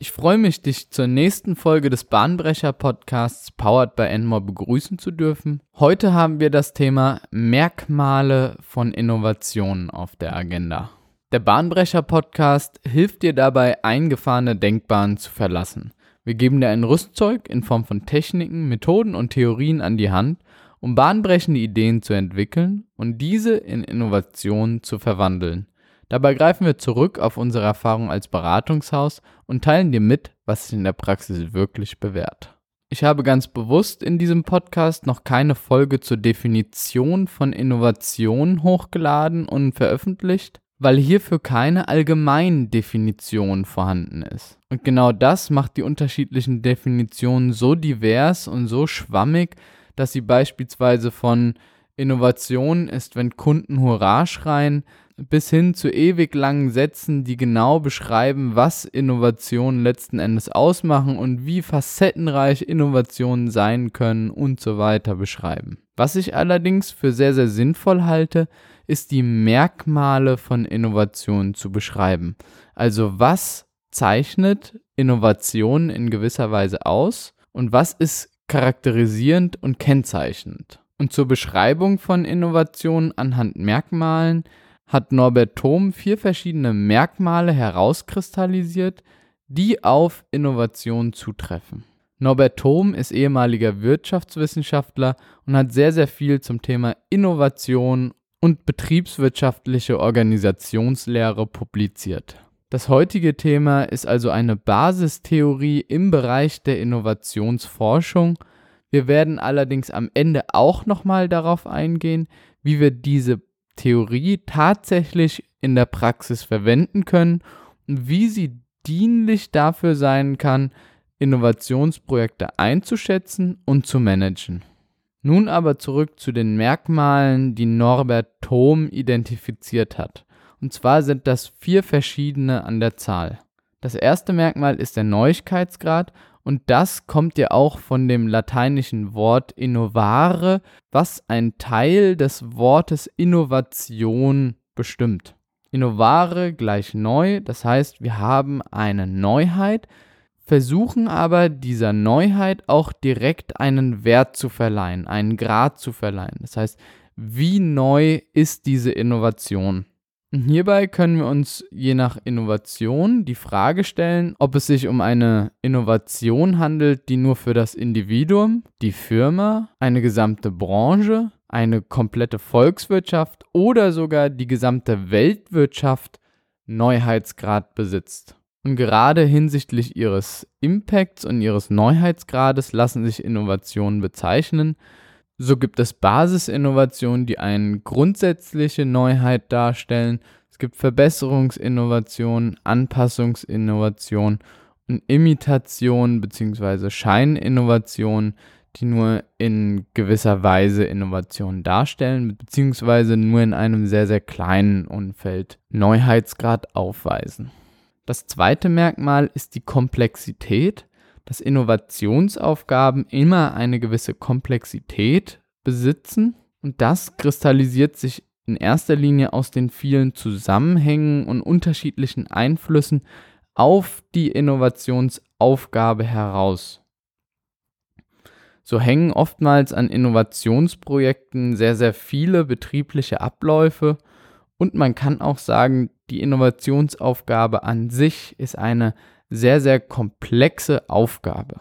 Ich freue mich, dich zur nächsten Folge des Bahnbrecher-Podcasts Powered by Enmore begrüßen zu dürfen. Heute haben wir das Thema Merkmale von Innovationen auf der Agenda. Der Bahnbrecher-Podcast hilft dir dabei, eingefahrene Denkbahnen zu verlassen. Wir geben dir ein Rüstzeug in Form von Techniken, Methoden und Theorien an die Hand, um bahnbrechende Ideen zu entwickeln und diese in Innovationen zu verwandeln. Dabei greifen wir zurück auf unsere Erfahrung als Beratungshaus und teilen dir mit, was sich in der Praxis wirklich bewährt. Ich habe ganz bewusst in diesem Podcast noch keine Folge zur Definition von Innovation hochgeladen und veröffentlicht, weil hierfür keine allgemeine Definition vorhanden ist. Und genau das macht die unterschiedlichen Definitionen so divers und so schwammig, dass sie beispielsweise von Innovation ist, wenn Kunden Hurra schreien, bis hin zu ewig langen Sätzen, die genau beschreiben, was Innovationen letzten Endes ausmachen und wie facettenreich Innovationen sein können und so weiter beschreiben. Was ich allerdings für sehr, sehr sinnvoll halte, ist die Merkmale von Innovationen zu beschreiben. Also was zeichnet Innovationen in gewisser Weise aus und was ist charakterisierend und kennzeichnend. Und zur Beschreibung von Innovationen anhand Merkmalen hat Norbert Thom vier verschiedene Merkmale herauskristallisiert, die auf Innovation zutreffen. Norbert Thom ist ehemaliger Wirtschaftswissenschaftler und hat sehr, sehr viel zum Thema Innovation und betriebswirtschaftliche Organisationslehre publiziert. Das heutige Thema ist also eine Basistheorie im Bereich der Innovationsforschung. Wir werden allerdings am Ende auch nochmal darauf eingehen, wie wir diese Theorie tatsächlich in der Praxis verwenden können und wie sie dienlich dafür sein kann, Innovationsprojekte einzuschätzen und zu managen. Nun aber zurück zu den Merkmalen, die Norbert Thom identifiziert hat. Und zwar sind das vier verschiedene an der Zahl. Das erste Merkmal ist der Neuigkeitsgrad und das kommt ja auch von dem lateinischen Wort innovare, was ein Teil des Wortes Innovation bestimmt. Innovare gleich neu, das heißt, wir haben eine Neuheit, versuchen aber dieser Neuheit auch direkt einen Wert zu verleihen, einen Grad zu verleihen. Das heißt, wie neu ist diese Innovation? Hierbei können wir uns je nach Innovation die Frage stellen, ob es sich um eine Innovation handelt, die nur für das Individuum, die Firma, eine gesamte Branche, eine komplette Volkswirtschaft oder sogar die gesamte Weltwirtschaft Neuheitsgrad besitzt. Und gerade hinsichtlich ihres Impacts und ihres Neuheitsgrades lassen sich Innovationen bezeichnen, so gibt es Basisinnovationen, die eine grundsätzliche Neuheit darstellen. Es gibt Verbesserungsinnovationen, Anpassungsinnovationen und Imitation bzw. Scheininnovationen, die nur in gewisser Weise Innovationen darstellen, beziehungsweise nur in einem sehr, sehr kleinen Umfeld Neuheitsgrad aufweisen. Das zweite Merkmal ist die Komplexität dass Innovationsaufgaben immer eine gewisse Komplexität besitzen und das kristallisiert sich in erster Linie aus den vielen Zusammenhängen und unterschiedlichen Einflüssen auf die Innovationsaufgabe heraus. So hängen oftmals an Innovationsprojekten sehr, sehr viele betriebliche Abläufe und man kann auch sagen, die Innovationsaufgabe an sich ist eine sehr, sehr komplexe Aufgabe,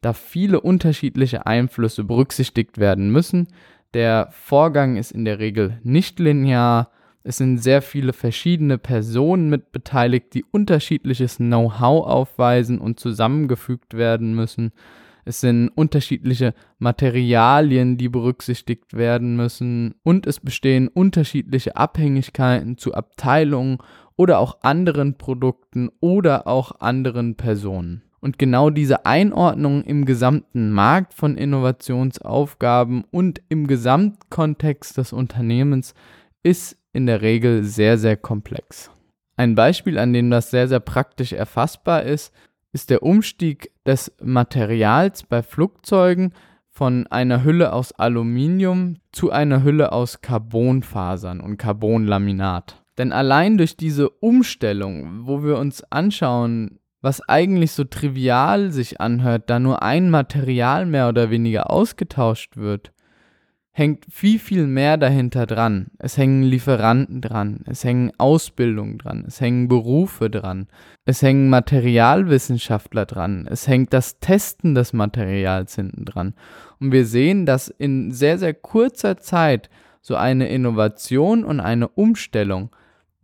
da viele unterschiedliche Einflüsse berücksichtigt werden müssen. Der Vorgang ist in der Regel nicht linear. Es sind sehr viele verschiedene Personen mit beteiligt, die unterschiedliches Know-how aufweisen und zusammengefügt werden müssen. Es sind unterschiedliche Materialien, die berücksichtigt werden müssen. Und es bestehen unterschiedliche Abhängigkeiten zu Abteilungen oder auch anderen Produkten oder auch anderen Personen. Und genau diese Einordnung im gesamten Markt von Innovationsaufgaben und im Gesamtkontext des Unternehmens ist in der Regel sehr, sehr komplex. Ein Beispiel, an dem das sehr, sehr praktisch erfassbar ist, ist der Umstieg des Materials bei Flugzeugen von einer Hülle aus Aluminium zu einer Hülle aus Carbonfasern und Carbonlaminat. Denn allein durch diese Umstellung, wo wir uns anschauen, was eigentlich so trivial sich anhört, da nur ein Material mehr oder weniger ausgetauscht wird, hängt viel, viel mehr dahinter dran. Es hängen Lieferanten dran, es hängen Ausbildungen dran, es hängen Berufe dran, es hängen Materialwissenschaftler dran, es hängt das Testen des Materials hinten dran. Und wir sehen, dass in sehr, sehr kurzer Zeit so eine Innovation und eine Umstellung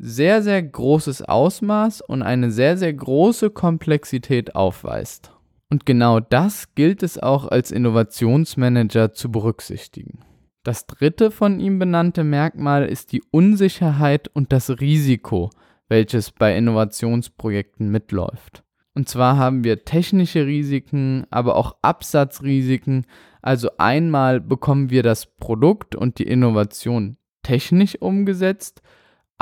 sehr, sehr großes Ausmaß und eine sehr, sehr große Komplexität aufweist. Und genau das gilt es auch als Innovationsmanager zu berücksichtigen. Das dritte von ihm benannte Merkmal ist die Unsicherheit und das Risiko, welches bei Innovationsprojekten mitläuft. Und zwar haben wir technische Risiken, aber auch Absatzrisiken. Also einmal bekommen wir das Produkt und die Innovation technisch umgesetzt,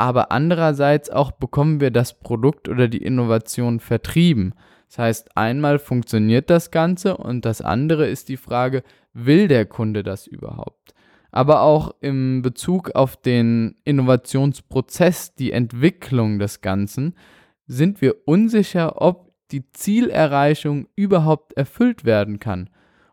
aber andererseits auch bekommen wir das Produkt oder die Innovation vertrieben. Das heißt, einmal funktioniert das Ganze und das andere ist die Frage, will der Kunde das überhaupt? aber auch im Bezug auf den Innovationsprozess, die Entwicklung des Ganzen, sind wir unsicher, ob die Zielerreichung überhaupt erfüllt werden kann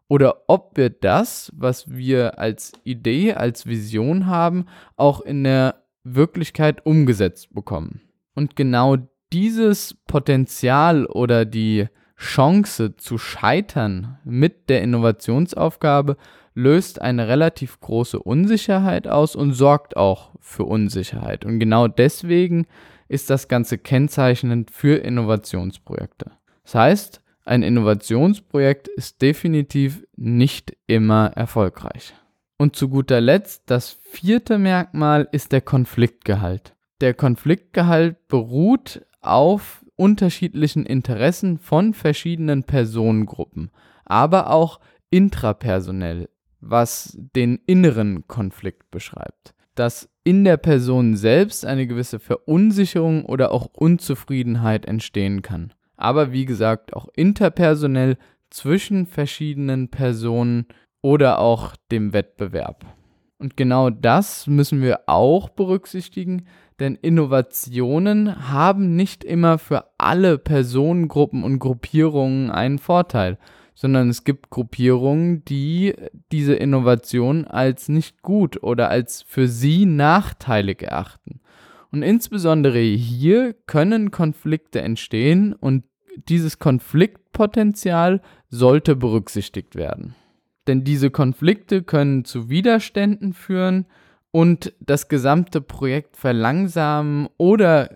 oder ob wir das, was wir als Idee, als Vision haben, auch in der Wirklichkeit umgesetzt bekommen. Und genau dieses Potenzial oder die Chance zu scheitern mit der Innovationsaufgabe löst eine relativ große Unsicherheit aus und sorgt auch für Unsicherheit. Und genau deswegen ist das Ganze kennzeichnend für Innovationsprojekte. Das heißt, ein Innovationsprojekt ist definitiv nicht immer erfolgreich. Und zu guter Letzt, das vierte Merkmal ist der Konfliktgehalt. Der Konfliktgehalt beruht auf unterschiedlichen Interessen von verschiedenen Personengruppen, aber auch intrapersonell was den inneren Konflikt beschreibt. Dass in der Person selbst eine gewisse Verunsicherung oder auch Unzufriedenheit entstehen kann. Aber wie gesagt, auch interpersonell zwischen verschiedenen Personen oder auch dem Wettbewerb. Und genau das müssen wir auch berücksichtigen, denn Innovationen haben nicht immer für alle Personengruppen und Gruppierungen einen Vorteil sondern es gibt Gruppierungen, die diese Innovation als nicht gut oder als für sie nachteilig erachten. Und insbesondere hier können Konflikte entstehen und dieses Konfliktpotenzial sollte berücksichtigt werden. Denn diese Konflikte können zu Widerständen führen und das gesamte Projekt verlangsamen oder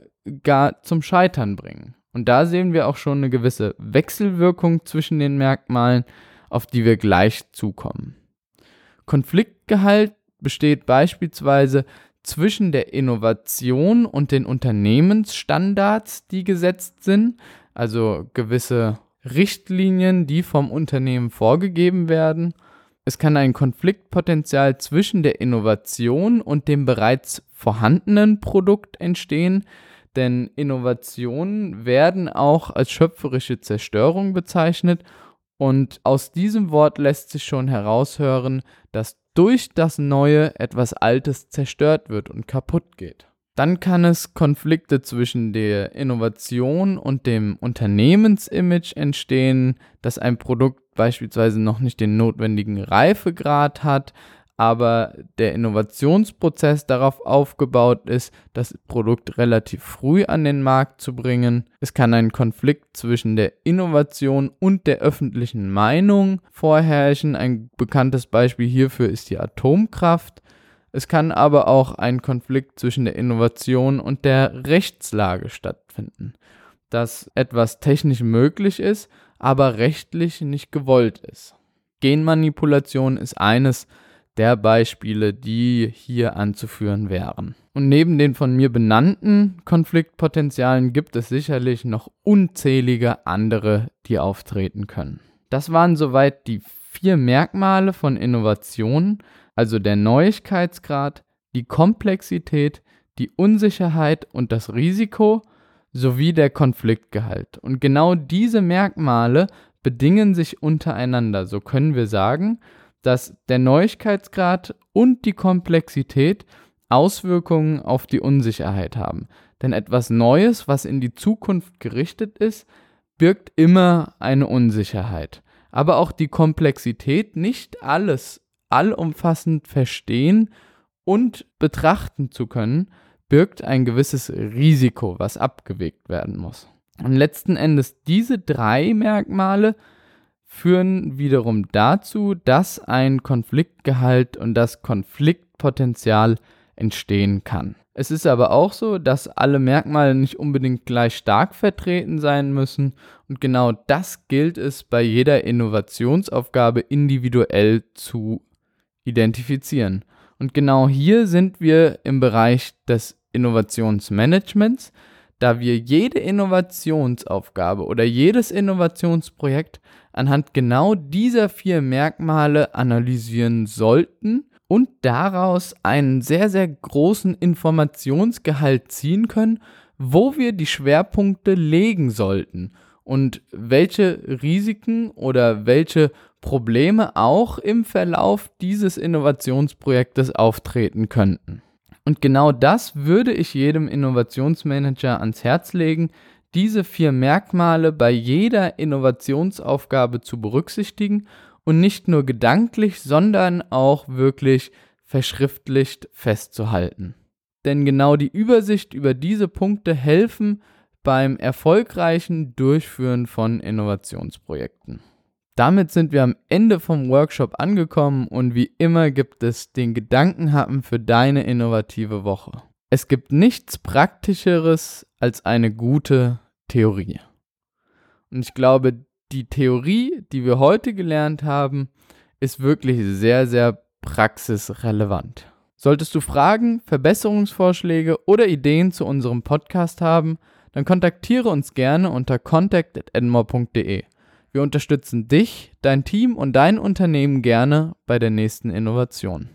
gar zum Scheitern bringen. Und da sehen wir auch schon eine gewisse Wechselwirkung zwischen den Merkmalen, auf die wir gleich zukommen. Konfliktgehalt besteht beispielsweise zwischen der Innovation und den Unternehmensstandards, die gesetzt sind, also gewisse Richtlinien, die vom Unternehmen vorgegeben werden. Es kann ein Konfliktpotenzial zwischen der Innovation und dem bereits vorhandenen Produkt entstehen, denn Innovationen werden auch als schöpferische Zerstörung bezeichnet und aus diesem Wort lässt sich schon heraushören, dass durch das Neue etwas Altes zerstört wird und kaputt geht. Dann kann es Konflikte zwischen der Innovation und dem Unternehmensimage entstehen, dass ein Produkt beispielsweise noch nicht den notwendigen Reifegrad hat, aber der Innovationsprozess darauf aufgebaut ist, das Produkt relativ früh an den Markt zu bringen. Es kann ein Konflikt zwischen der Innovation und der öffentlichen Meinung vorherrschen. Ein bekanntes Beispiel hierfür ist die Atomkraft. Es kann aber auch ein Konflikt zwischen der Innovation und der Rechtslage stattfinden, dass etwas technisch möglich ist, aber rechtlich nicht gewollt ist. Genmanipulation ist eines der Beispiele, die hier anzuführen wären. Und neben den von mir benannten Konfliktpotenzialen gibt es sicherlich noch unzählige andere, die auftreten können. Das waren soweit die vier Merkmale von Innovation, also der Neuigkeitsgrad, die Komplexität, die Unsicherheit und das Risiko sowie der Konfliktgehalt. Und genau diese Merkmale bedingen sich untereinander, so können wir sagen, dass der Neuigkeitsgrad und die Komplexität Auswirkungen auf die Unsicherheit haben. Denn etwas Neues, was in die Zukunft gerichtet ist, birgt immer eine Unsicherheit. Aber auch die Komplexität, nicht alles allumfassend verstehen und betrachten zu können, birgt ein gewisses Risiko, was abgewegt werden muss. Und letzten Endes diese drei Merkmale führen wiederum dazu, dass ein Konfliktgehalt und das Konfliktpotenzial entstehen kann. Es ist aber auch so, dass alle Merkmale nicht unbedingt gleich stark vertreten sein müssen und genau das gilt es bei jeder Innovationsaufgabe individuell zu identifizieren. Und genau hier sind wir im Bereich des Innovationsmanagements, da wir jede Innovationsaufgabe oder jedes Innovationsprojekt anhand genau dieser vier Merkmale analysieren sollten und daraus einen sehr, sehr großen Informationsgehalt ziehen können, wo wir die Schwerpunkte legen sollten und welche Risiken oder welche Probleme auch im Verlauf dieses Innovationsprojektes auftreten könnten. Und genau das würde ich jedem Innovationsmanager ans Herz legen, diese vier Merkmale bei jeder Innovationsaufgabe zu berücksichtigen und nicht nur gedanklich, sondern auch wirklich verschriftlicht festzuhalten. Denn genau die Übersicht über diese Punkte helfen beim erfolgreichen Durchführen von Innovationsprojekten. Damit sind wir am Ende vom Workshop angekommen und wie immer gibt es den Gedankenhappen für deine innovative Woche. Es gibt nichts Praktischeres als eine gute Theorie. Und ich glaube, die Theorie, die wir heute gelernt haben, ist wirklich sehr, sehr praxisrelevant. Solltest du Fragen, Verbesserungsvorschläge oder Ideen zu unserem Podcast haben, dann kontaktiere uns gerne unter contact@enmore.de. Wir unterstützen dich, dein Team und dein Unternehmen gerne bei der nächsten Innovation.